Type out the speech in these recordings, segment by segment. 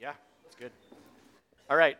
Yeah, that's good. All right.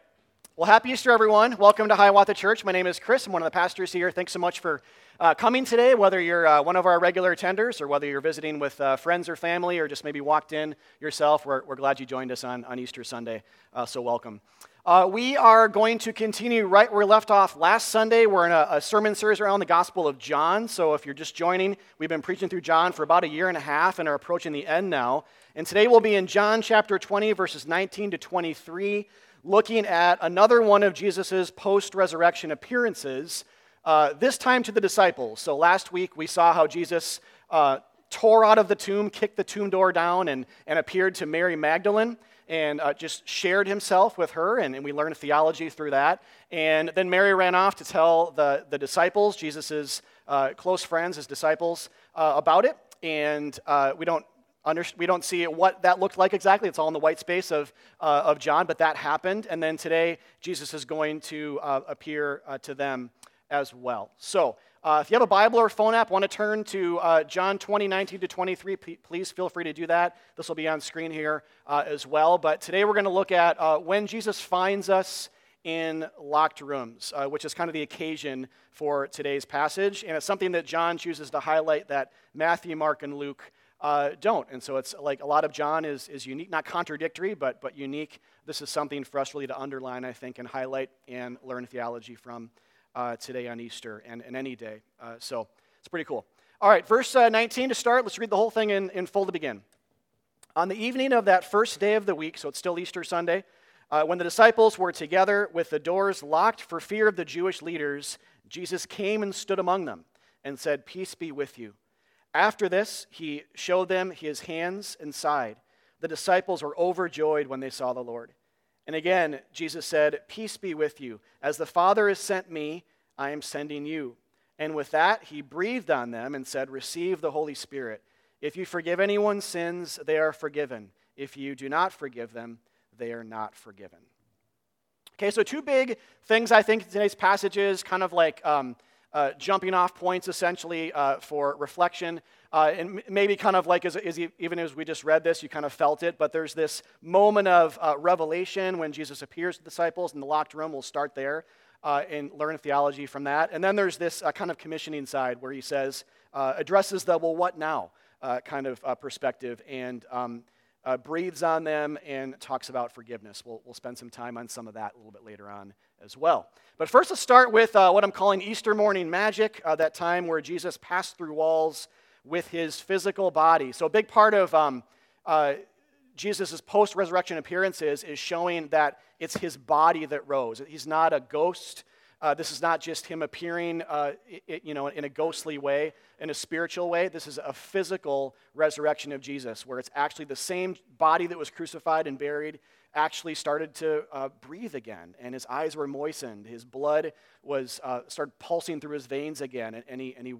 Well, happy Easter, everyone. Welcome to Hiawatha Church. My name is Chris. I'm one of the pastors here. Thanks so much for uh, coming today, whether you're uh, one of our regular attenders or whether you're visiting with uh, friends or family or just maybe walked in yourself. We're, we're glad you joined us on, on Easter Sunday. Uh, so, welcome. Uh, we are going to continue right where we left off last Sunday. We're in a, a, sermon series around the Gospel of John. So, if you're just joining, we've been preaching through John for about a year and a half and are approaching the end now. And today we'll be in John chapter 20, verses 19 to 23 looking at another one of Jesus' post resurrection appearances, uh, this time to the disciples. So last week we saw how Jesus uh, tore out of the tomb, kicked the tomb door down, and, and appeared to Mary Magdalene and uh, just shared himself with her, and, and, we learned theology through that. And then Mary ran off to tell the, the disciples, Jesus' uh, close friends, his disciples, uh, about it. And uh, we don't under, we don't see what that looked like exactly. It's all in the white space of, uh, of John, but that happened. And then today, Jesus is going to uh, appear to them as well. So, uh, if you have a Bible or phone app, want to turn to uh, John 20, 19 to 23, please feel free to do that. This will be on screen here uh, as well. But today we're going to look at when Jesus finds us in locked rooms, which is kind of the occasion for today's passage. And it's something that John chooses to highlight that Matthew, Mark, and Luke uh, don't. And so it's like a lot of John is, is unique, not contradictory, but, but unique. This is something for us really to underline, I think, and highlight and learn theology from uh, today on Easter and, and any day. Uh, so it's pretty cool. All right, verse uh, 19 to start. Let's read the whole thing in, in full to begin. On the evening of that first day of the week, so it's still Easter Sunday, uh, when the disciples were together with the doors locked for fear of the Jewish leaders, Jesus came and stood among them and said, Peace be with you. After this, he showed them his hands and side. The disciples were overjoyed when they saw the Lord. And again, Jesus said, Peace be with you. As the Father has sent me, I am sending you. And with that, he breathed on them and said, Receive the Holy Spirit. If you forgive anyone's sins, they are forgiven. If you do not forgive them, they are not forgiven. Okay, so two big things I think today's passage is kind of like um, uh, jumping off points essentially uh, for reflection. Uh, and maybe kind of like as, as, even as we just read this, you kind of felt it, but there's this moment of uh, revelation when Jesus appears to the disciples in the locked room. We'll start there uh, and learn theology from that. And then there's this uh, kind of commissioning side where he says, addresses the, well, what now kind of perspective and um, breathes on them and talks about forgiveness. We'll, we'll spend some time on some of that a little bit later on as well. But first, let's start with uh, what I'm calling Easter morning magic, uh, that time where Jesus passed through walls with his physical body. So, a big part of um, uh, Jesus' post resurrection appearances is showing that it's his body that rose. He's not a ghost. Uh, this is not just him appearing uh, it, you know, in a ghostly way, in a spiritual way. This is a physical resurrection of Jesus, where it's actually the same body that was crucified and buried actually started to uh, breathe again, and his eyes were moistened. His blood was uh, started pulsing through his veins again, and, and, he, and he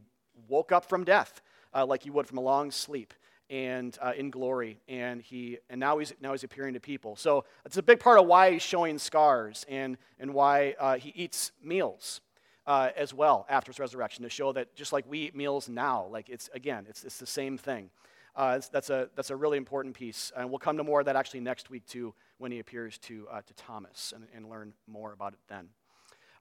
woke up from death uh, like he would from a long sleep and uh, in glory. And he and now he's now he's appearing to people. So it's a big part of why he's showing scars and and why uh, he eats meals. Uh, as well after his resurrection to show that just like we eat meals now like it's again it's, it's the same thing uh, that's, a, that's a really important piece. And we'll come to more of that actually next week, too, when he appears to, uh, to Thomas and, and learn more about it then.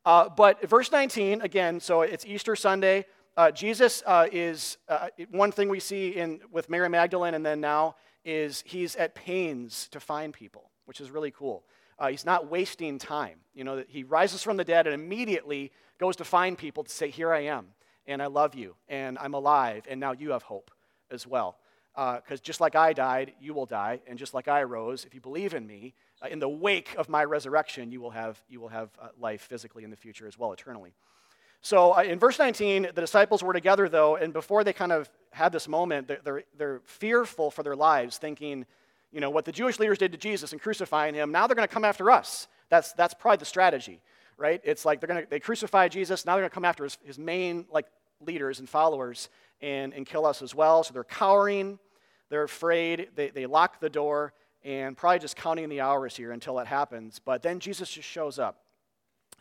Uh, but verse 19, again, so it's Easter Sunday. Uh, Jesus uh, is, uh, one thing we see in, with Mary Magdalene and then now is he's at pains to find people, which is really cool. he's not wasting time. You know, he rises from the dead and immediately goes to find people to say, Here I am, and I love you, and I'm alive, and now you have hope as well because uh, just like I died, you will die, and just like I rose, if you believe in me, uh, in the wake of my resurrection, you will have, you will have uh, life physically in the future as well, eternally. So uh, in verse 19, the disciples were together, though, and before they kind of had this moment, they're, they're, they're fearful for their lives, thinking, you know, what the Jewish leaders did to Jesus and crucifying him, now they're going to come after us. That's, that's probably the strategy, right? It's like they're going to, they crucify Jesus, now they're going to come after his, his main, like, leaders and followers and, and kill us as well. So they're cowering. They're afraid. They, they lock the door and probably just counting the hours here until it happens. But then Jesus just shows up,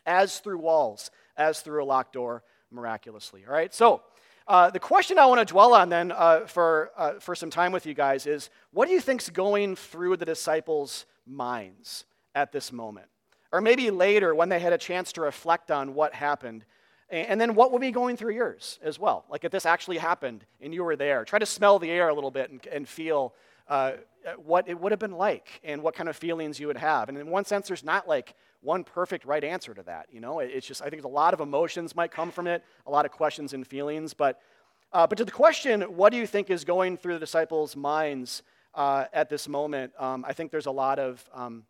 as through walls, as through a locked door, miraculously. All right? So, uh, the question I want to dwell on then uh, for, uh, for some time with you guys is what do you think's going through the disciples' minds at this moment. Or maybe later when they had a chance to reflect on what happened. And then what will be going through yours as well? Like if this actually happened and you were there, try to smell the air a little bit and, and feel uh, what it would have been like and what kind of feelings you would have. And in one sense, there's not like one perfect right answer to that. You know, it's just I think a lot of emotions might come from it, a lot of questions and feelings. But uh, but to the question, what do you think is going through the disciples' minds uh, at this moment? Um, I think there's a lot of um,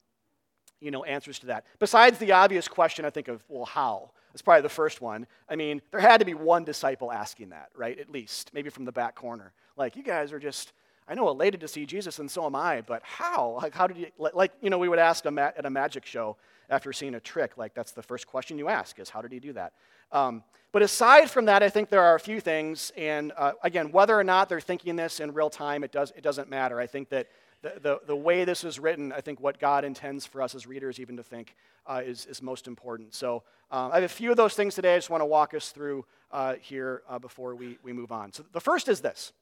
you know answers to that. Besides the obvious question, I think of well, how? That's probably the first one. I mean, there had to be one disciple asking that, right? At least, maybe from the back corner. Like, you guys are just I know elated to see Jesus, and so am I, but how? Like, how did you, like, you know, we would ask at a magic show after seeing a trick, like, that's the first question you ask is, how did he do that? Um, but aside from that, I think there are a few things, and uh, again, whether or not they're thinking this in real time, it, does, it doesn't matter. I think that the, the, the way this is written, I think what God intends for us as readers even to think uh, is, is most important. So um, I have a few of those things today I just want to walk us through uh, here uh, before we, we move on. So the first is this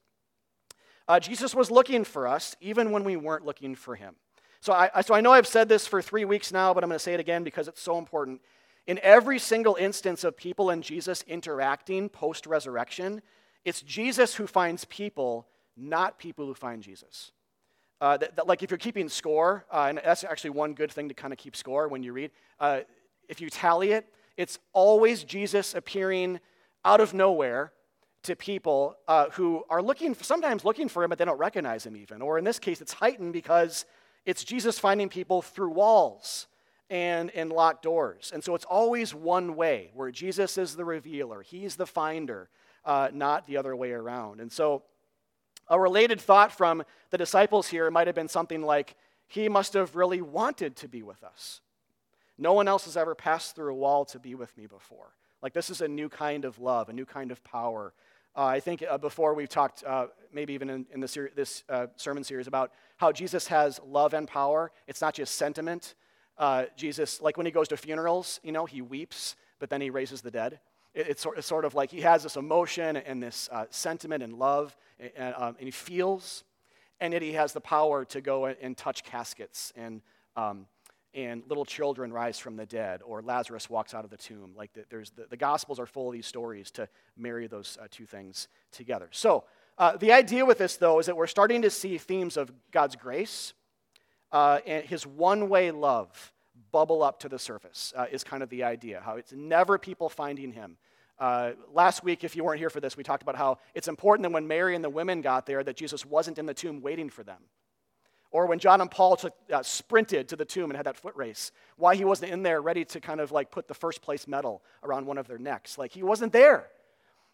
uh, Jesus was looking for us even when we weren't looking for him. So I, so I know I've said this for three weeks now, but I'm going to say it again because it's so important. In every single instance of people and Jesus interacting post resurrection, it's Jesus who finds people, not people who find Jesus. Uh, that, that, like if you're keeping score, uh, and that's actually one good thing to kind of keep score when you read, uh, if you tally it, it's always Jesus appearing out of nowhere to people uh, who are looking, sometimes looking for him, but they don't recognize him even. Or in this case, it's heightened because it's Jesus finding people through walls and in locked doors. And so it's always one way, where Jesus is the revealer, he's the finder, uh, not the other way around. And so a related thought from the disciples here might have been something like, he must have really wanted to be with us. No one else has ever passed through a wall to be with me before. Like, this is a new kind of love, a new kind of power. Uh, I think uh, before we've talked, uh, maybe even in, in ser- this uh, sermon series, about how Jesus has love and power. It's not just sentiment. Uh, Jesus, like when he goes to funerals, you know, he weeps, but then he raises the dead. It, it's, sort, it's, sort, of like he has this emotion and this uh, sentiment and love, and, um, and, he feels, and yet he has the power to go and, and touch caskets and um, and little children rise from the dead, or Lazarus walks out of the tomb. Like the, there's the, the Gospels are full of these stories to marry those uh, two things together. So uh, the idea with this, though, is that we're starting to see themes of God's grace uh, and His one-way love bubble up to the surface. Uh, is kind of the idea. How it's never people finding Him. Uh, last week, if you weren't here for this, we talked about how it's important that when Mary and the women got there, that Jesus wasn't in the tomb waiting for them. Or when John and Paul took, uh, sprinted to the tomb and had that foot race, why he wasn't in there ready to kind of like put the first place medal around one of their necks. Like he wasn't there.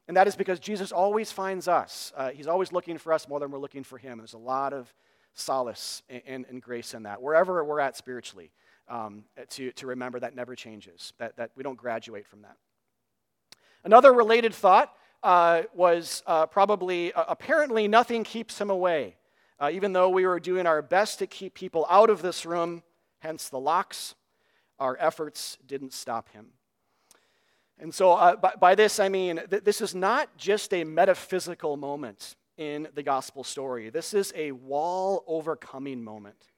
And that is because Jesus always finds us. Uh, he's always looking for us more than we're looking for him. There's a lot of solace and, and, and grace in that, wherever we're at spiritually, um, to, to remember that never changes, that, that we don't graduate from that. Another related thought uh, was uh, probably uh, apparently nothing keeps him away. Uh, even though we were doing our best to keep people out of this room, hence the locks, our efforts didn't stop him. And so, uh, by, by, this, I mean th- this is not just a metaphysical moment in the gospel story, this is a wall overcoming moment.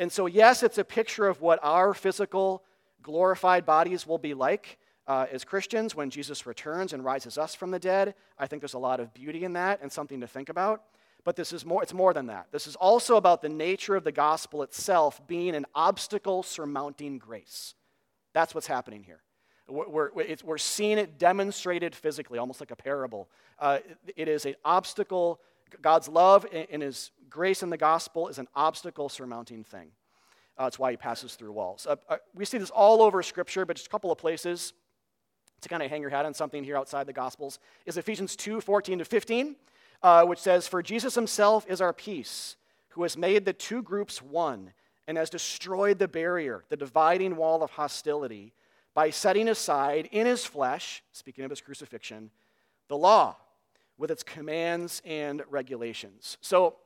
And so, yes, it's a picture of what our physical, glorified bodies will be like. Uh, as Christians, when Jesus returns and rises us from the dead, I think there's a lot of beauty in that and something to think about. But this is more, it's more than that. This is also about the nature of the gospel itself being an obstacle surmounting grace. That's what's happening here. We're, we're, seeing it demonstrated physically, almost like a parable. Uh, it is an obstacle. God's love and his grace in the gospel is an obstacle surmounting thing. Uh, that's why he passes through walls. Uh, uh, we see this all over Scripture, but just a couple of places to kind of hang your hat on something here outside the Gospels is Ephesians 2 14 to 15 uh, which says, For Jesus himself is our peace, who has made the two groups one and has destroyed the barrier, the dividing wall of hostility, by setting aside in his flesh, speaking of his crucifixion, the law with its commands and regulations. So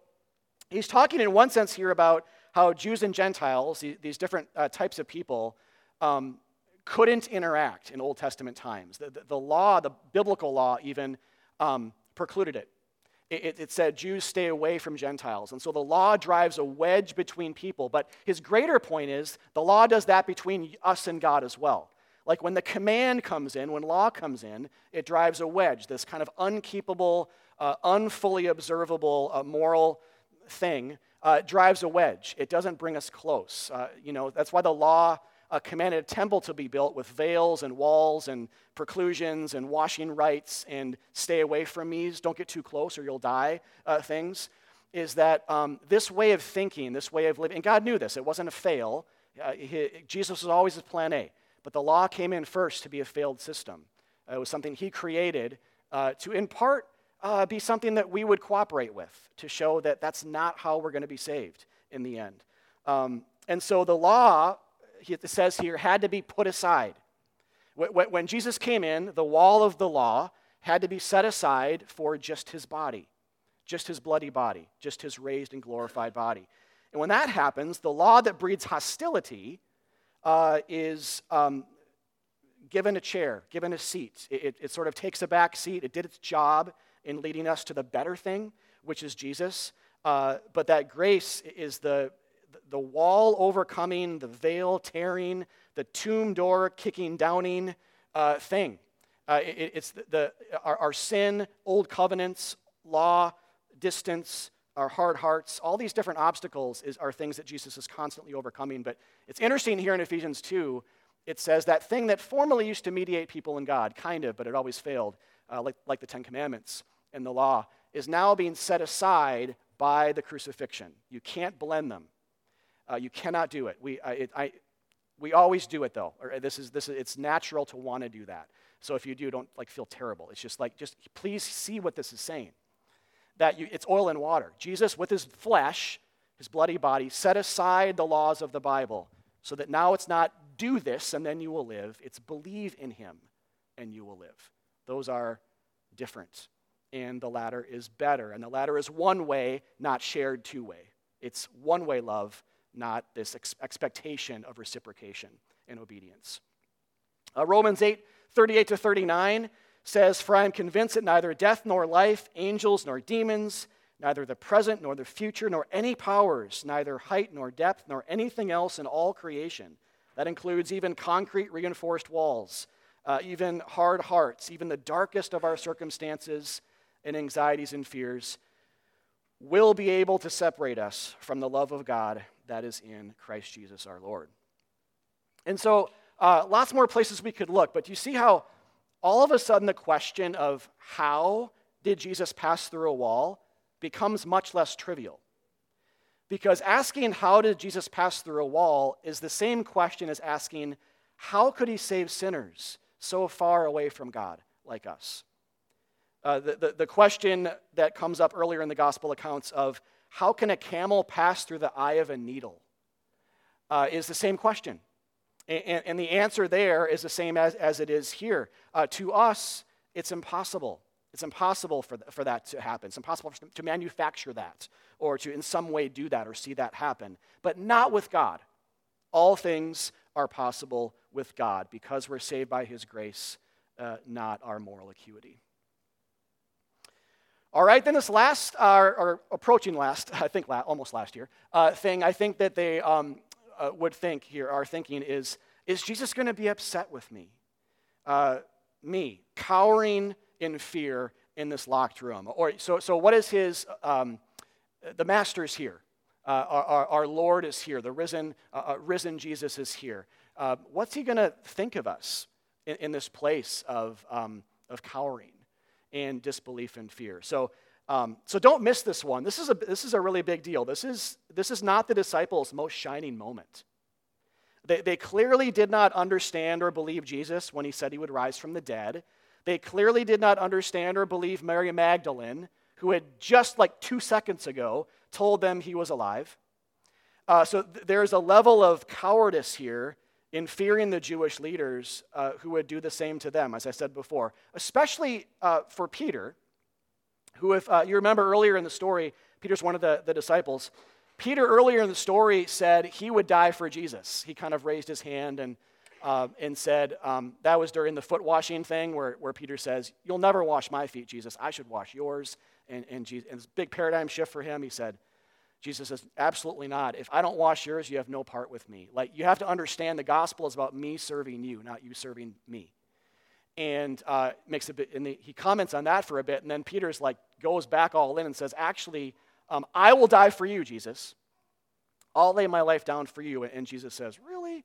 he's talking in one sense here about how Jews and Gentiles, these different uh, types of people, um, couldn't interact in Old Testament times. The, the, the, law, the biblical law, even um, precluded it. It, it, said Jews stay away from Gentiles. And so the law drives a wedge between people. But his greater point is the law does that between us and God as well. Like when the command comes in, when law comes in, it drives a wedge, this kind of unkeepable, uh, unfully observable uh, moral thing uh, drives a wedge. It doesn't bring us close. Uh, you know, that's why the law uh, commanded a temple to be built with veils and walls and preclusions and washing rites and stay away from me's, don't get too close or you'll die uh, things. Is that um, this way of thinking, this way of living, and God knew this, it wasn't a fail. He, Jesus was always his plan A. But the law came in first to be a failed system. Uh, it was something he created uh, to, in part, uh, be something that we would cooperate with to show that that's not how we're going to be saved in the end. Um, and so the law, it says here, had to be put aside. When Jesus came in, the wall of the law had to be set aside for just his body, just his bloody body, just his raised and glorified body. And when that happens, the law that breeds hostility uh, is um, given a chair, given a seat. It, it, it, sort of takes a back seat. It did its job in leading us to the better thing, which is Jesus. Uh, but that grace is the, the wall overcoming, the veil tearing, the tomb door kicking downing uh, thing. Uh, it, it's the, the our, our, sin, old covenants, law, distance, our hard hearts, all these different obstacles is, are things that Jesus is constantly overcoming. But it's interesting here in Ephesians 2, it says that thing that formerly used to mediate people and God, kind of, but it always failed, uh, like, like the Ten Commandments and the law, is now being set aside by the crucifixion. You can't blend them. Uh, you cannot do it. We, uh, it, I, we always do it though. Or this is, this is, it's natural to want to do that. So if you do, don't like feel terrible. It's just like, just please see what this is saying that you, it's oil and water. Jesus, with his flesh, his bloody body, set aside the laws of the Bible so that now it's not do this and then you will live, it's believe in him and you will live. Those are different. And the latter is better. And the latter is one way, not shared two way. It's one way love, not this ex- expectation of reciprocation and obedience. Uh, Romans 8 38 to 39 says, For I am convinced that neither death nor life, angels nor demons, neither the present nor the future, nor any powers, neither height nor depth, nor anything else in all creation. That includes even concrete reinforced walls, uh, even hard hearts, even the darkest of our circumstances and anxieties and fears, will be able to separate us from the love of God that is in Christ Jesus our Lord. And so, uh, lots more places we could look, but you see how all of a sudden the question of how did Jesus pass through a wall becomes much less trivial. Because asking how did Jesus pass through a wall is the same question as asking how could he save sinners so far away from God like us? Uh, the, the, the question that comes up earlier in the gospel accounts of how can a camel pass through the eye of a needle uh, is the same question. And, and, the answer there is the same as, as it is here. Uh, to us, it's impossible. It's impossible for, th- for that to happen. It's impossible to manufacture that or to in some way do that or see that happen. But not with God. All things are possible with God because we're saved by His grace, uh, not our moral acuity. All right, then this last, uh, or approaching last, I think la- almost last year, uh, thing I think that they um, uh, would think here, are thinking is, is Jesus going to be upset with me? Uh, me, cowering in fear in this locked room. Or, so, so what is his, um, the master's here. Uh, our, our, our, Lord is here. The risen, uh, risen Jesus is here. What's he going to think of us in, in this place of, um, of cowering and disbelief and fear? So, um, so don't miss this one. This is, a, this is a really big deal. This is, this is not the disciples' most shining moment. They, they clearly did not understand or believe Jesus when he said he would rise from the dead. They clearly did not understand or believe Mary Magdalene, who had just like two seconds ago told them he was alive. Uh, so th- there's a level of cowardice here in fearing the Jewish leaders uh, who would do the same to them, as I said before, especially uh, for Peter who, if uh, you remember earlier in the story, Peter's one of the, the disciples. Peter, earlier in the story, said he would die for Jesus. He kind of raised his hand and, uh, and said, um, that was during the foot washing thing where, where Peter says, You'll never wash my feet, Jesus. I should wash yours. And, and, Jesus, and this big paradigm shift for him, he said, Jesus says, absolutely not. If I don't wash yours, you have no part with me. Like, you have to understand the gospel is about me serving you, not you serving me. And uh, makes a bit, and he comments on that for a bit, and then Peter's like, goes back all in and says, actually, um, I will die for you, Jesus. I'll lay my life down for you. And Jesus says, really?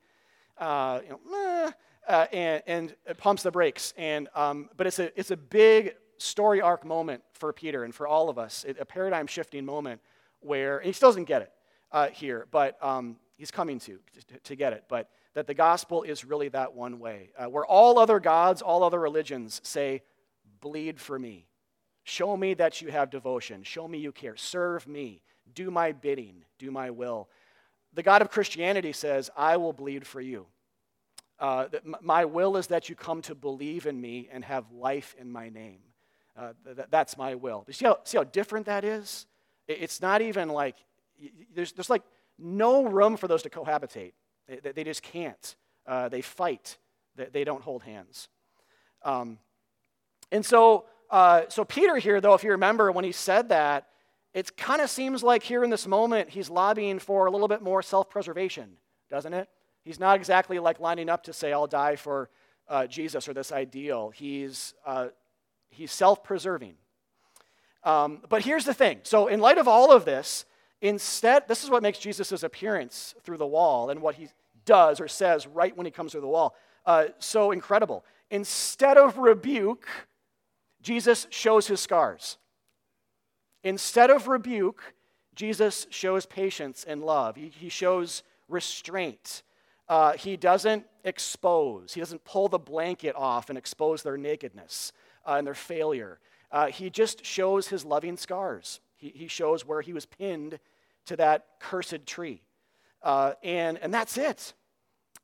Uh, you know, uh, and, and pumps the brakes. And, um, but it's a, it's a big story arc moment for Peter and for all of us, it, a paradigm shifting moment where, he still doesn't get it uh, here, but um, he's coming to, to, to, get it. But that the gospel is really that one way, uh, where all other gods, all other religions say, bleed for me. Show me that you have devotion. Show me you care. Serve me. Do my bidding. Do my will. The God of Christianity says, I will bleed for you. Uh, my will is that you come to believe in me and have life in my name. Uh, th- that's my will. You see how, see how different that is? It's not even like, there's, there's like no room for those to cohabitate. They, they just can't. Uh, they fight, they, don't hold hands. Um, and so, uh, so Peter here, though, if you remember when he said that, it kind of seems like here in this moment he's lobbying for a little bit more self preservation, doesn't it? He's not exactly like lining up to say, I'll die for uh, Jesus or this ideal. He's, uh, he's self preserving. Um, but here's the thing so, in light of all of this, instead, this is what makes Jesus' appearance through the wall and what he does or says right when he comes through the wall uh, so incredible. Instead of rebuke, Jesus shows his scars. Instead of rebuke, Jesus shows patience and love. He, he shows restraint. Uh, he doesn't expose, he doesn't pull the blanket off and expose their nakedness uh, and their failure. Uh, he just shows his loving scars. He, he shows where he was pinned to that cursed tree. Uh, and, and that's it.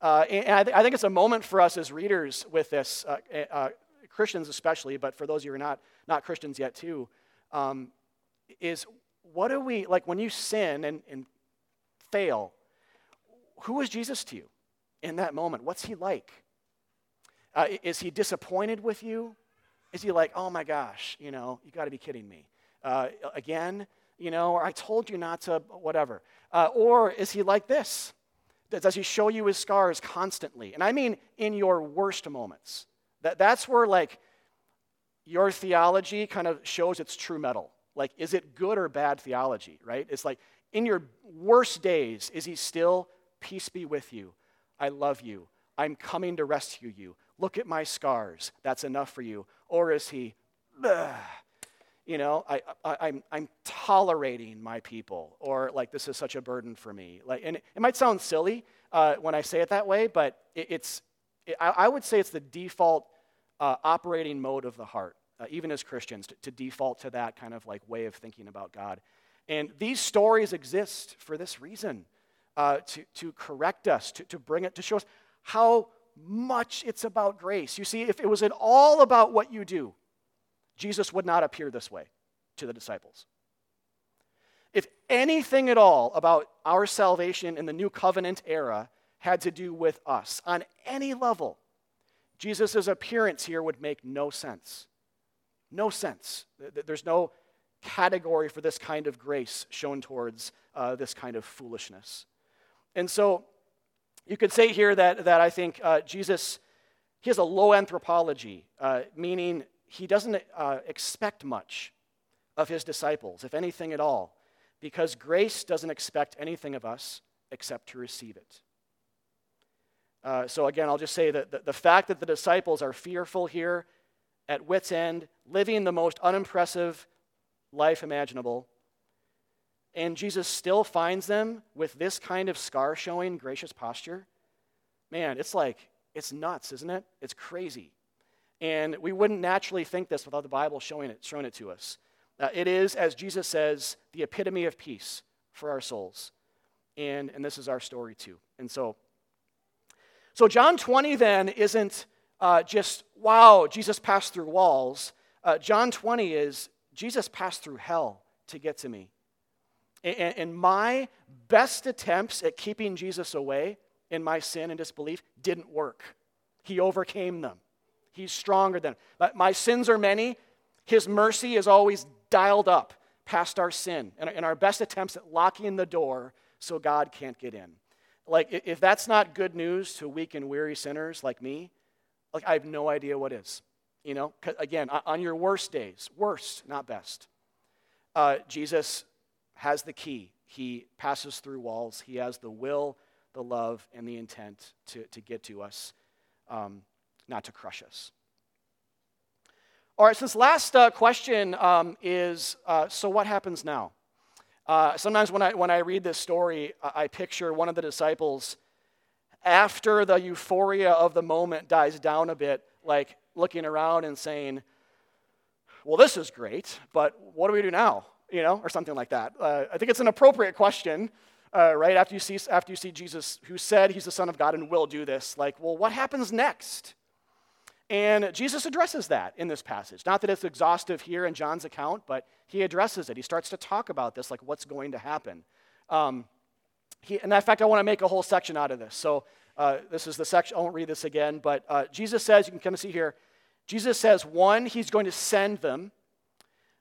Uh, and I, th- I, think it's a moment for us as readers with this, uh, uh, Christians especially, but for those of you who are not, not Christians yet too, um, is what do we, like when you sin and, and fail, who is Jesus to you in that moment? What's he like? Uh, is he disappointed with you? Is he like, oh my gosh, you know, you got to be kidding me? Uh, again, you know, or I told you not to, whatever. Uh, or is he like this? Does he show you his scars constantly? And I mean in your worst moments. That, that's where, like, your theology kind of shows its true mettle. Like, is it good or bad theology, right? It's like, in your worst days, is he still, peace be with you? I love you. I'm coming to rescue you. Look at my scars. That's enough for you. Or is he, you know, I, I, am I'm, I'm tolerating my people, or like this is such a burden for me. Like, and it, it might sound silly uh, when I say it that way, but it, it's, it, I, I, would say it's the default uh, operating mode of the heart uh, even as Christians, to, to default to that kind of like way of thinking about God. And these stories exist for this reason uh, to, to correct us, to, to bring it, to show us how much it's about grace. You see, if it was at all about what you do, Jesus would not appear this way to the disciples. If anything at all about our salvation in the new covenant era had to do with us on any level, Jesus' appearance here would make no sense. No sense. There's no category for this kind of grace shown towards uh, this kind of foolishness. And so you could say here that, that I think uh, Jesus, he has a low anthropology, uh, meaning he doesn't uh, expect much of his disciples, if anything at all, because grace doesn't expect anything of us except to receive it. Uh, so again, I'll just say that the, the fact that the disciples are fearful here at wits' end, living the most unimpressive life imaginable. And Jesus still finds them with this kind of scar showing gracious posture. Man, it's like, it's nuts, isn't it? It's crazy. And we wouldn't naturally think this without the Bible showing it, showing it to us. Uh, it is, as Jesus says, the epitome of peace for our souls. And, and this is our story too. And so, so John 20 then isn't uh, just, wow, Jesus passed through walls. Uh, John 20 is, Jesus passed through hell to get to me. And, my best attempts at keeping Jesus away in my sin and disbelief didn't work. He overcame them. He's stronger than. My sins are many. His mercy is always dialed up past our sin and, and our best attempts at locking the door so God can't get in. Like, if that's not good news to weak and weary sinners like me, like, I have no idea what is. You know, again, on your worst days, worst, not best, uh, Jesus has the key. He passes through walls. He has the will, the love, and the intent to, to get to us, um, not to crush us. All right, so this last uh, question um, is uh, so what happens now? Uh, sometimes when I, when I read this story, I picture one of the disciples after the euphoria of the moment dies down a bit, like looking around and saying, Well, this is great, but what do we do now? You know, or something like that. Uh, I think it's an appropriate question, uh, right? After you, see, after you see Jesus, who said he's the Son of God and will do this, like, well, what happens next? And Jesus addresses that in this passage. Not that it's exhaustive here in John's account, but he addresses it. He starts to talk about this, like what's going to happen. Um, he, and in fact, I want to make a whole section out of this. So uh, this is the section, I won't read this again, but uh, Jesus says, you can kind of see here, Jesus says, one, he's going to send them.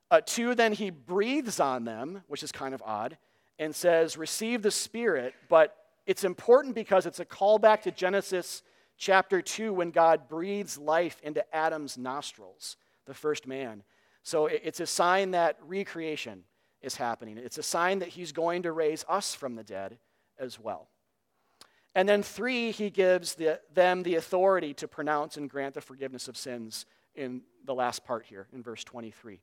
Uh, two, then he breathes on them, which is kind of odd, and says, receive the Spirit. But it's important because it's a callback to Genesis chapter 2 when God breathes life into Adam's nostrils, the first man. So it's a sign that recreation is happening. It's a sign that he's going to raise us from the dead as well. And then, three, he gives the, them the authority to pronounce and grant the forgiveness of sins in the last part here in verse 23.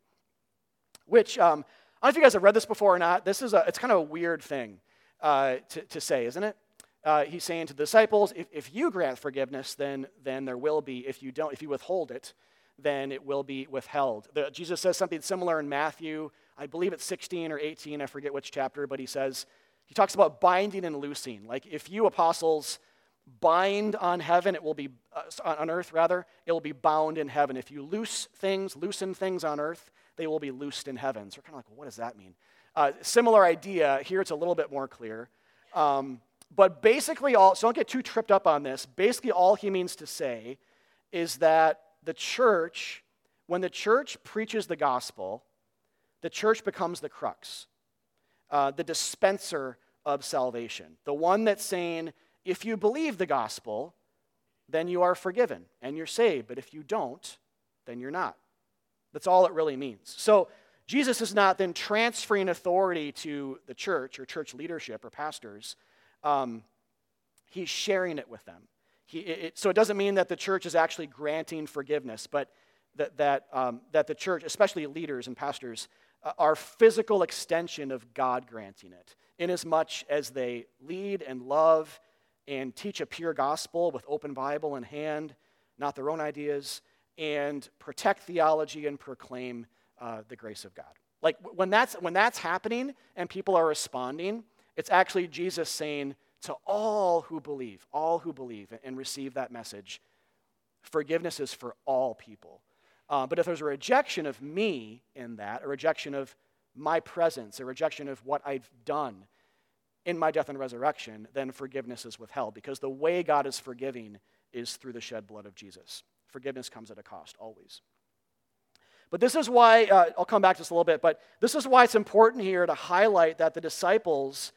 Which, um, I don't know if you guys have read this before or not. This is a, it's kind of a weird thing uh, to, to say, isn't it? uh, he's saying to the disciples, if, if you grant forgiveness, then, then there will be. If you don't, if you withhold it, then it will be withheld. The, Jesus says something similar in Matthew, I believe it's 16 or 18, I forget which chapter, but he says, he talks about binding and loosing. Like if you apostles bind on heaven, it will be, uh, on earth rather, it will be bound in heaven. If you loose things, loosen things on earth, they will be loosed in heaven. So we're kind of like, well, what does that mean? Uh, similar idea. Here it's a little bit more clear. Um, but basically, all, so don't get too tripped up on this. Basically, all he means to say is that the church, when the church preaches the gospel, the church becomes the crux, uh, the dispenser of salvation, the one that's saying, if you believe the gospel, then you are forgiven and you're saved. But if you don't, then you're not. That's all it really means. So Jesus is not then transferring authority to the church or church leadership or pastors um, he's sharing it with them. He, it, so it doesn't mean that the church is actually granting forgiveness, but that, that, um, that the church, especially leaders and pastors, uh, are physical extension of God granting it, inasmuch as they lead and love and teach a pure gospel with open Bible in hand, not their own ideas, and protect theology and proclaim uh, the grace of God. Like when that's, when that's happening and people are responding, it's actually Jesus saying to all who believe, all who believe and receive that message, forgiveness is for all people. Uh, but if there's a rejection of me in that, a rejection of my presence, a rejection of what I've done in my death and resurrection, then forgiveness is withheld because the way God is forgiving is through the shed blood of Jesus. Forgiveness comes at a cost, always. But this is why, uh, I'll come back to this a little bit, but this is why it's important here to highlight that the disciples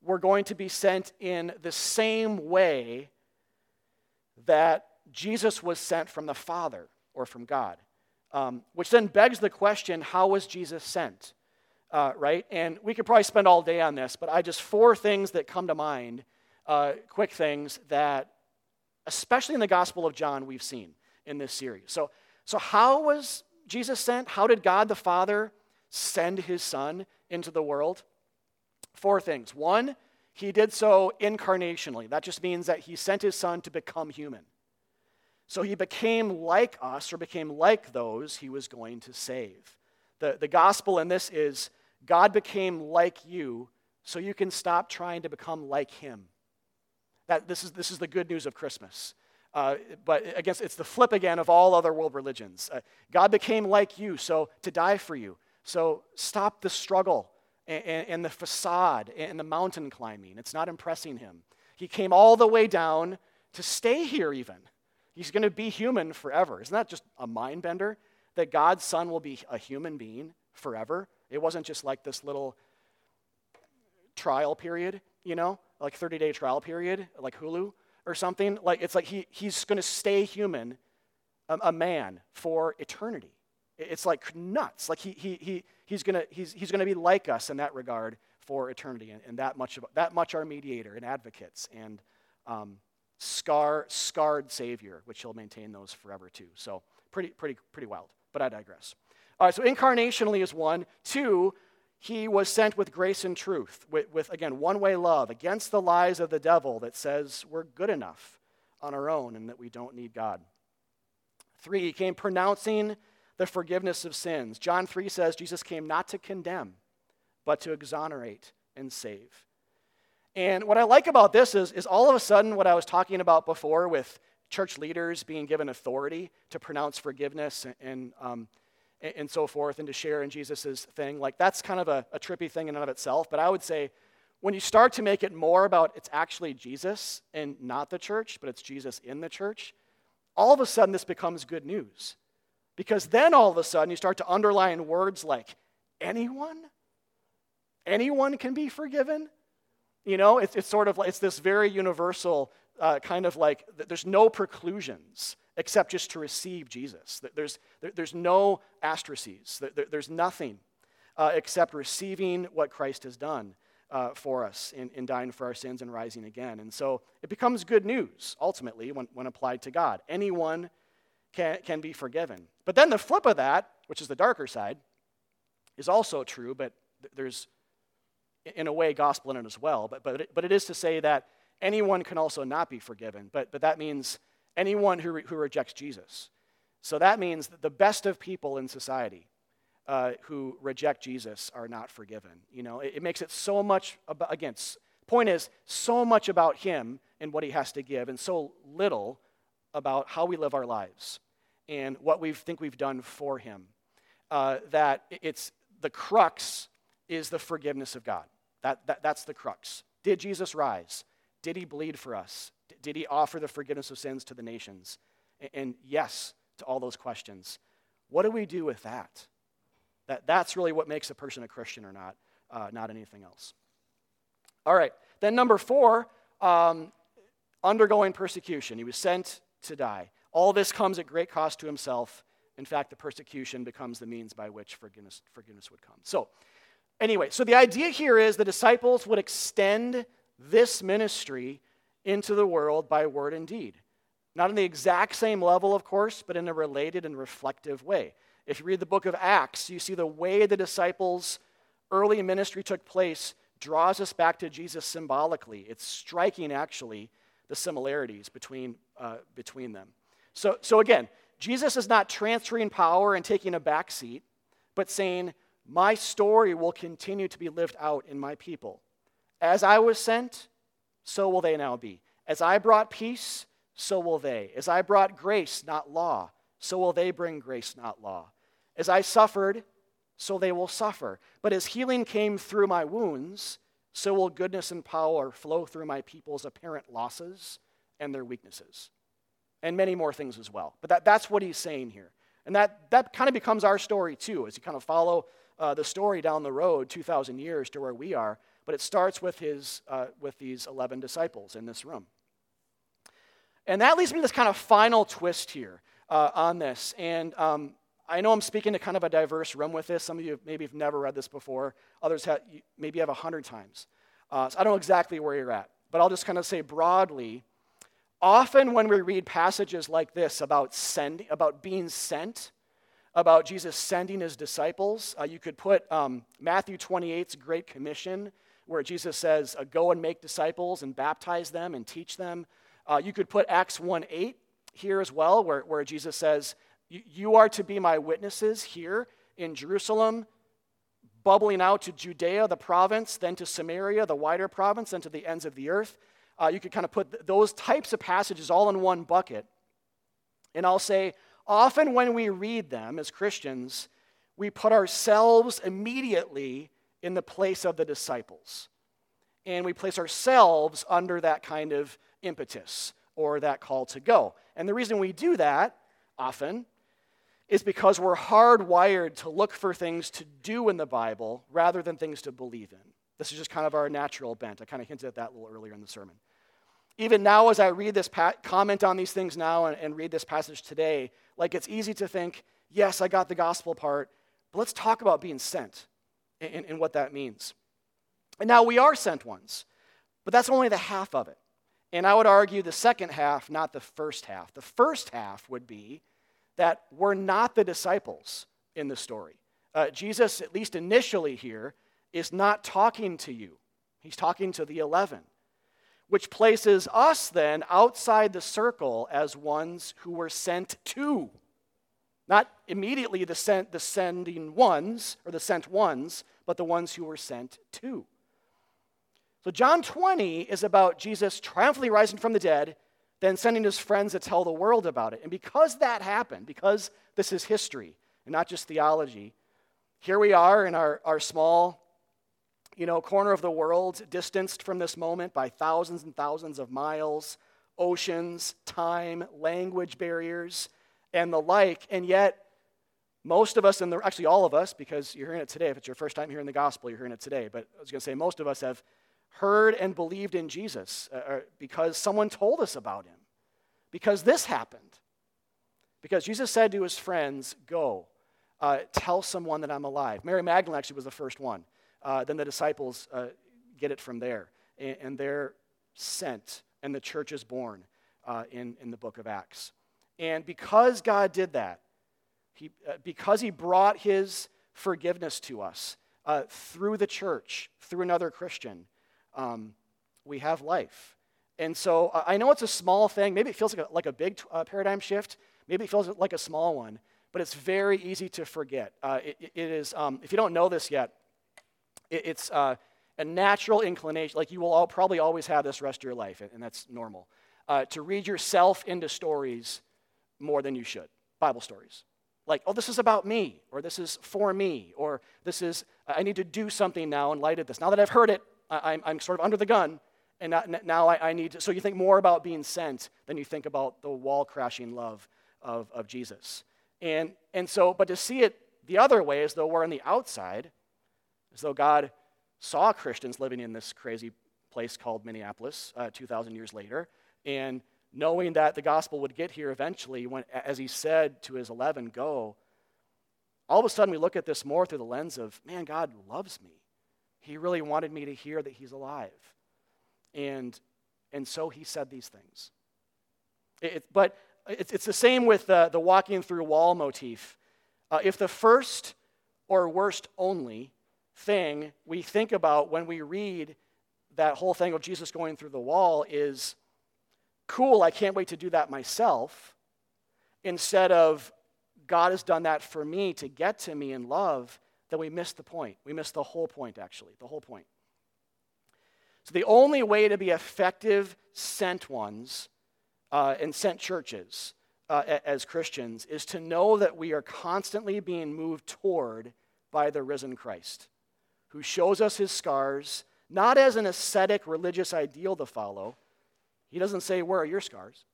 were going to be sent in the same way that Jesus was sent from the Father or from God. Um, which then begs the question how was Jesus sent? Uh, right? And we could probably spend all day on this, but I just four things that come to mind, uh, quick things that, especially in the Gospel of John, we've seen in this series. So, so how was Jesus sent? How did God the Father send his Son into the world? Four things. One, he did so incarnationally. That just means that he sent his son to become human. So he became like us or became like those he was going to save. The, the gospel in this is God became like you so you can stop trying to become like him. That, this, is, this is the good news of Christmas. Uh, but guess it's the flip again of all other world religions. Uh, God became like you so to die for you. So stop the struggle and, and the facade and the mountain climbing. It's not impressing him. He came all the way down to stay here, even. He's going to be human forever. Isn't that just a mind bender? That God's Son will be a human being forever. It wasn't just like this little trial period, you know, like 30 day trial period, like Hulu or something. Like it's like he, he's going to stay human, a, a, man, for eternity. It's like nuts. Like he, he, he, he's going to he's, he's gonna be like us in that regard for eternity, and, and that, much of, that much our mediator and advocates and um, scar, scarred Savior, which he'll maintain those forever too. So pretty, pretty, pretty wild. But I digress. All right, so incarnationally is one. Two, he was sent with grace and truth, with, with again, one way love against the lies of the devil that says we're good enough on our own and that we don't need God. Three, he came pronouncing the forgiveness of sins. John 3 says Jesus came not to condemn, but to exonerate and save. And what I like about this is, is all of a sudden what I was talking about before with church leaders being given authority to pronounce forgiveness and, and, um, and so forth and to share in Jesus' thing, like that's kind of a, a trippy thing in and of itself. But I would say when you start to make it more about it's actually Jesus and not the church, but it's Jesus in the church, all of a sudden this becomes good news. Because then all of a sudden you start to underline words like anyone? Anyone can be forgiven? You know, it's, it's sort of like, it's this very universal uh, kind of like, there's no preclusions except just to receive Jesus. There's, there's no asterisks. There's nothing uh, except receiving what Christ has done uh, for us in, in dying for our sins and rising again. And so it becomes good news, ultimately, when, when applied to God. Anyone can, can be forgiven. But then the flip of that, which is the darker side, is also true, but there's in a way, gospel in it as well. But, but, it, but it is to say that anyone can also not be forgiven. But, but that means anyone who, re, who rejects Jesus. So that means that the best of people in society uh, who reject Jesus are not forgiven. You know, it, it makes it so much about, again, point is, so much about him and what he has to give, and so little about how we live our lives and what we think we've done for him. Uh, that it's the crux is the forgiveness of God. That, that, that's the crux. Did Jesus rise? Did he bleed for us? Did he offer the forgiveness of sins to the nations? And, and yes to all those questions. What do we do with that? that that's really what makes a person a Christian or not, uh, not anything else. All right. Then, number four, um, undergoing persecution. He was sent to die. All this comes at great cost to himself. In fact, the persecution becomes the means by which forgiveness, forgiveness would come. So, Anyway, so the idea here is the disciples would extend this ministry into the world by word and deed. Not in the exact same level, of course, but in a related and reflective way. If you read the book of Acts, you see the way the disciples' early ministry took place draws us back to Jesus symbolically. It's striking, actually, the similarities between, uh, between them. So, so again, Jesus is not transferring power and taking a back seat, but saying, my story will continue to be lived out in my people. As I was sent, so will they now be. As I brought peace, so will they. As I brought grace, not law, so will they bring grace, not law. As I suffered, so they will suffer. But as healing came through my wounds, so will goodness and power flow through my people's apparent losses and their weaknesses. And many more things as well. But that, that's what he's saying here. And that, that kind of becomes our story too, as you kind of follow uh, the story down the road 2,000 years to where we are, but it starts with, his, uh, with these 11 disciples in this room. And that leads me to this kind of final twist here uh, on this. And um, I know I'm speaking to kind of a diverse room with this. Some of you maybe have never read this before, others have, maybe have a hundred times. Uh, so I don't know exactly where you're at, but I'll just kind of say broadly. Often, when we read passages like this about sending, about being sent, about Jesus sending his disciples. Uh, you could put um, Matthew 28's Great Commission, where Jesus says, uh, Go and make disciples and baptize them and teach them. Uh, you could put Acts 1 8 here as well, where, where Jesus says, You are to be my witnesses here in Jerusalem, bubbling out to Judea, the province, then to Samaria, the wider province, then to the ends of the earth. Uh, you could kind of put th- those types of passages all in one bucket. And I'll say, Often, when we read them as Christians, we put ourselves immediately in the place of the disciples. And we place ourselves under that kind of impetus or that call to go. And the reason we do that often is because we're hardwired to look for things to do in the Bible rather than things to believe in. This is just kind of our natural bent. I kind of hinted at that a little earlier in the sermon. Even now, as I read this, pa- comment on these things now and, and read this passage today, like it's easy to think, yes, I got the gospel part, but let's talk about being sent and, and what that means. And now we are sent ones, but that's only the half of it. And I would argue the second half, not the first half. The first half would be that we're not the disciples in the story. Uh, Jesus, at least initially here, is not talking to you, he's talking to the 11, which places us then outside the circle as ones who were sent to. Not immediately the, sent, the sending ones or the sent ones, but the ones who were sent to. So, John 20 is about Jesus triumphantly rising from the dead, then sending his friends to tell the world about it. And because that happened, because this is history and not just theology, here we are in our, our small you know, corner of the world, distanced from this moment by thousands and thousands of miles, oceans, time, language barriers, and the like. And yet, most of us, and actually all of us, because you're hearing it today, if it's your first time hearing the gospel, you're hearing it today, but I was going to say most of us have heard and believed in Jesus uh, uh, because someone told us about him, because this happened. Because Jesus said to his friends, Go, uh, tell someone that I'm alive. Mary Magdalene actually was the first one. Uh, then the disciples uh, get it from there, and, and, they're sent, and the church is born uh, in, in the book of Acts. And because God did that, he, because He brought His forgiveness to us through the church, through another Christian, um, we have life. And so uh, I know it's a small thing. Maybe it feels like a, like a big uh, paradigm shift. Maybe it feels like a small one. But it's very easy to forget. Uh, it, it is, um, if you don't know this yet, it, it's uh, a natural inclination. Like you will all, probably always have this rest of your life, and, and that's normal. Uh, to read yourself into stories more than you should, Bible stories. Like, oh, this is about me, or this is for me, or this is, I need to do something now in light of this. Now that I've heard it, I, am I'm sort of under the gun, and now I, I need to. So you think more about being sent than you think about the wall crashing love of, of Jesus. And, and so, but to see it the other way, as though we're on the outside, as though God saw Christians living in this crazy place called Minneapolis uh, 2,000 years later, and knowing that the gospel would get here eventually, when, as he said to his 11, go, all of a sudden we look at this more through the lens of, man, God loves me. He really wanted me to hear that he's alive. And, and so he said these things. It, but it's, it's the same with the, the walking through wall motif. Uh, if the first or worst only thing we think about when we read that whole thing of Jesus going through the wall is cool, I can't wait to do that myself, instead of God has done that for me to get to me in love, then we miss the point. We miss the whole point, actually, the whole point. So, the only way to be effective sent ones uh, and sent churches uh, as Christians is to know that we are constantly being moved toward by the risen Christ, who shows us his scars, not as an ascetic religious ideal to follow. He doesn't say, Where are your scars?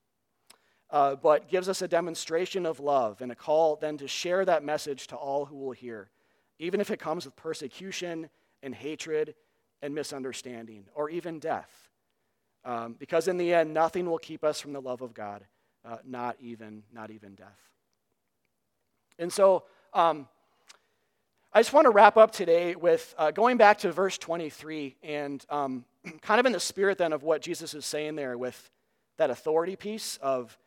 Uh, but gives us a demonstration of love and a call then to share that message to all who will hear even if it comes with persecution and hatred and misunderstanding, or even death. Um, because in the end, nothing will keep us from the love of God, uh, not even not even death. And so, um, I just want to wrap up today with uh, going back to verse 23 and um, kind of in the spirit then of what Jesus is saying there with that authority piece of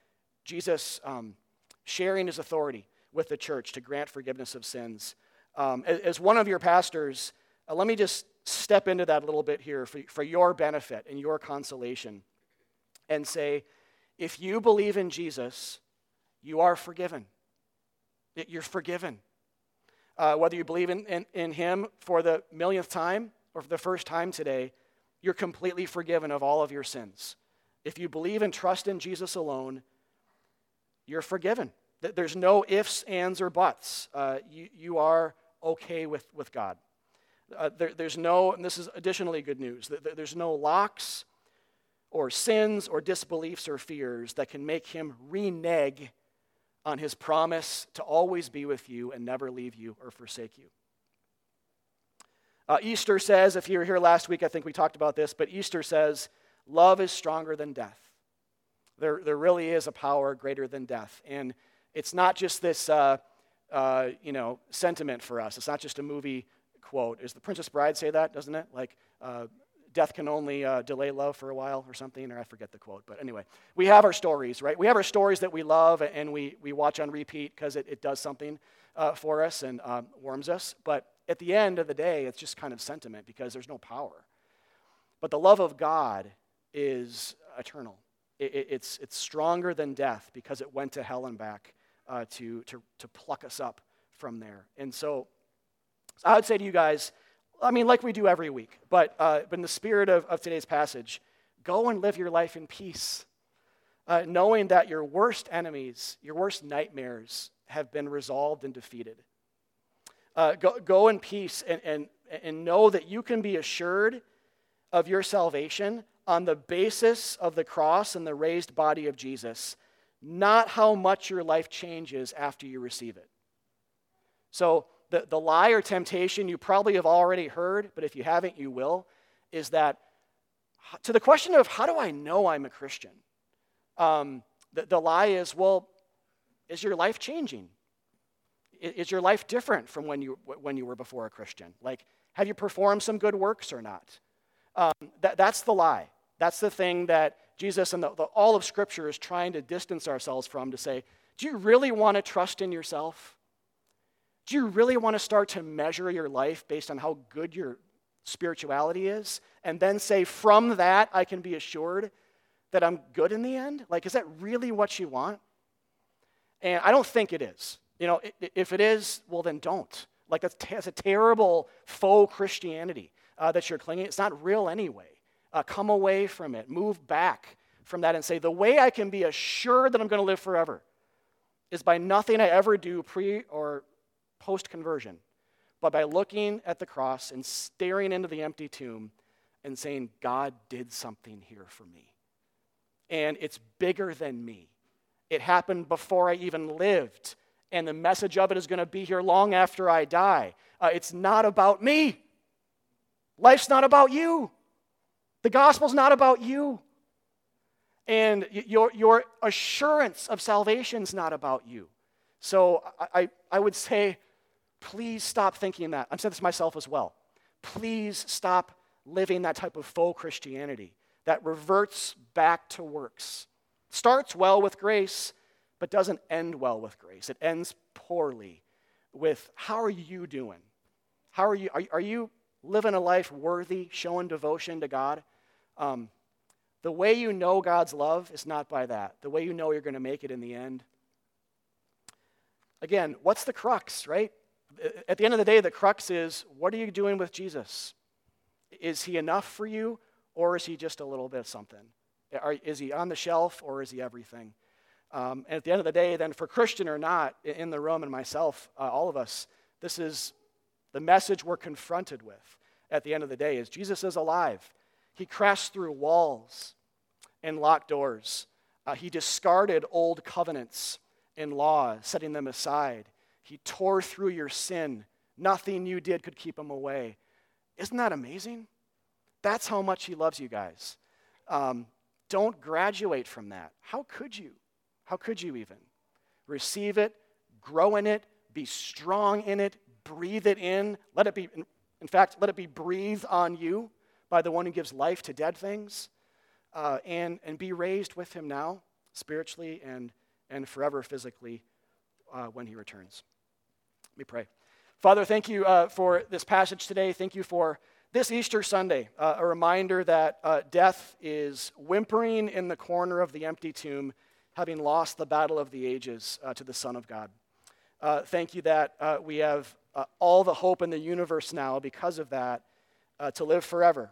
Jesus um, sharing his authority with the church to grant forgiveness of sins. Um, as one of your pastors, uh, let me just step into that a little bit here for, for your benefit and your consolation and say, if you believe in Jesus, you are forgiven. You're forgiven. Uh, whether you believe in, in, in Him for the millionth time or for the first time today, you're completely forgiven of all of your sins. If you believe and trust in Jesus alone, you're forgiven. There's no ifs, ands, or buts. Uh, you, you are okay with, with God. Uh, there, there's no, and this is additionally good news, there's no locks or sins or disbeliefs or fears that can make him renege on his promise to always be with you and never leave you or forsake you. Uh, Easter says, if you were here last week, I think we talked about this, but Easter says, love is stronger than death. There, there really is a power greater than death. And it's not just this, uh, uh, you know, sentiment for us. It's not just a movie quote. Is the Princess Bride say that, doesn't it? Like, uh, death can only uh, delay love for a while or something, or I forget the quote. But anyway, we have our stories, right? We have our stories that we love and we, we watch on repeat because it, it does something uh, for us and um, warms us. But at the end of the day, it's just kind of sentiment because there's no power. But the love of God is eternal. It, it, it's, it's stronger than death because it went to hell and back uh, to, to, to pluck us up from there. And so, so, I would say to you guys, I mean, like we do every week, but, uh, but in the spirit of, of today's passage, go and live your life in peace, uh, knowing that your worst enemies, your worst nightmares have been resolved and defeated. Uh, go, go in peace and, and, and know that you can be assured of your salvation on the basis of the cross and the raised body of Jesus, not how much your life changes after you receive it. So, the, the lie or temptation you probably have already heard, but if you haven't, you will, is that to the question of how do I know I'm a Christian? Um, the, the lie is, well, is your life changing? Is your life different from when you, when you were before a Christian? Like, have you performed some good works or not? Um, that, that's the lie. That's the thing that Jesus and the, the, all of Scripture is trying to distance ourselves from to say, do you really want to trust in yourself? Do you really want to start to measure your life based on how good your spirituality is? And then say, from that, I can be assured that I'm good in the end? Like, is that really what you want? And I don't think it is. You know, if it is, well, then don't. Like, that's, that's a terrible faux Christianity uh, that you're clinging. To. It's not real anyway. Uh, come away from it. Move back from that and say, the way I can be assured that I'm going to live forever is by nothing I ever do pre or post conversion, but by looking at the cross and staring into the empty tomb and saying, God did something here for me. And it's bigger than me. It happened before I even lived and the message of it is going to be here long after I die. Uh, it's not about me. Life's not about you. The gospel's not about you. And your, your assurance of salvation's not about you. So I, I, I would say, please stop thinking that. I'm saying this myself as well. Please stop living that type of faux Christianity that reverts back to works. Starts well with grace, but doesn't end well with grace. It ends poorly with how are you doing? How are you? Are, are you living a life worthy, showing devotion to God? Um, the way you know God's love is not by that. The way you know you're going to make it in the end. Again, what's the crux, right? At the end of the day, the crux is what are you doing with Jesus? Is he enough for you, or is he just a little bit of something? Are, is he on the shelf, or is he everything? Um, and at the end of the day, then for Christian or not, in the room and myself, uh, all of us, this is the message we're confronted with at the end of the day is Jesus is alive. He crashed through walls and locked doors. Uh, he discarded old covenants and law, setting them aside. He tore through your sin. Nothing you did could keep him away. Isn't that amazing? That's how much he loves you guys. Um, don't graduate from that. How could you? How could you even? Receive it, grow in it, be strong in it, breathe it in. Let it be, in fact, let it be breathed on you by the one who gives life to dead things, uh, and, and be raised with him now, spiritually and, and forever physically, uh, when he returns. Let me pray. Father, thank you uh, for this passage today. Thank you for this Easter Sunday, uh, a reminder that uh, death is whimpering in the corner of the empty tomb having lost the battle of the ages uh, to the Son of God. Uh, thank you that we have all the hope in the universe now because of that to live forever.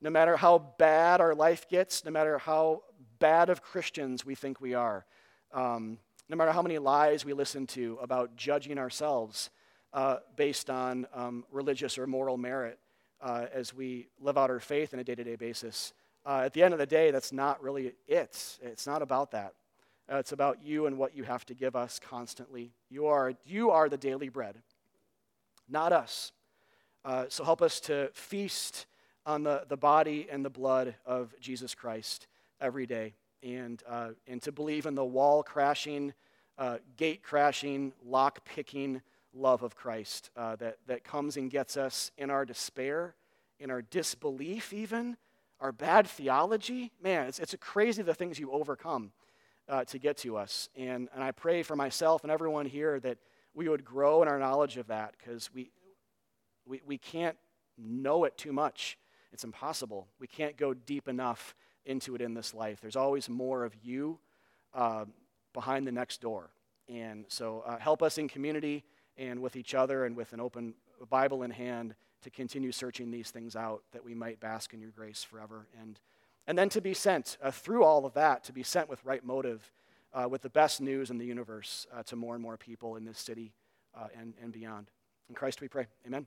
No matter how bad our life gets, no matter how bad of Christians we think we are, um, no matter how many lies we listen to about judging ourselves uh, based on um, religious or moral merit as we live out our faith on a day to day basis. at the end of the day, that's not really it. It's not about that. Uh, it's about you and what you have to give us constantly. You are, you are the daily bread, not us. Uh, so help us to feast on the, the body and the blood of Jesus Christ every day and, uh, and to believe in the wall crashing, uh, gate crashing, lock picking love of Christ uh, that, that comes and gets us in our despair, in our disbelief, even, our bad theology. Man, it's, it's crazy the things you overcome uh, to get to us. And, and I pray for myself and everyone here that we would grow in our knowledge of that because we, we, we can't know it too much. It's impossible. We can't go deep enough into it in this life. There's always more of you uh, behind the next door. And so uh, help us in community and with each other and with an open Bible in hand to continue searching these things out that we might bask in your grace forever. And, and then to be sent uh, through all of that, to be sent with right motive, uh, with the best news in the universe uh, to more and more people in this city uh, and, and beyond. In Christ we pray. Amen.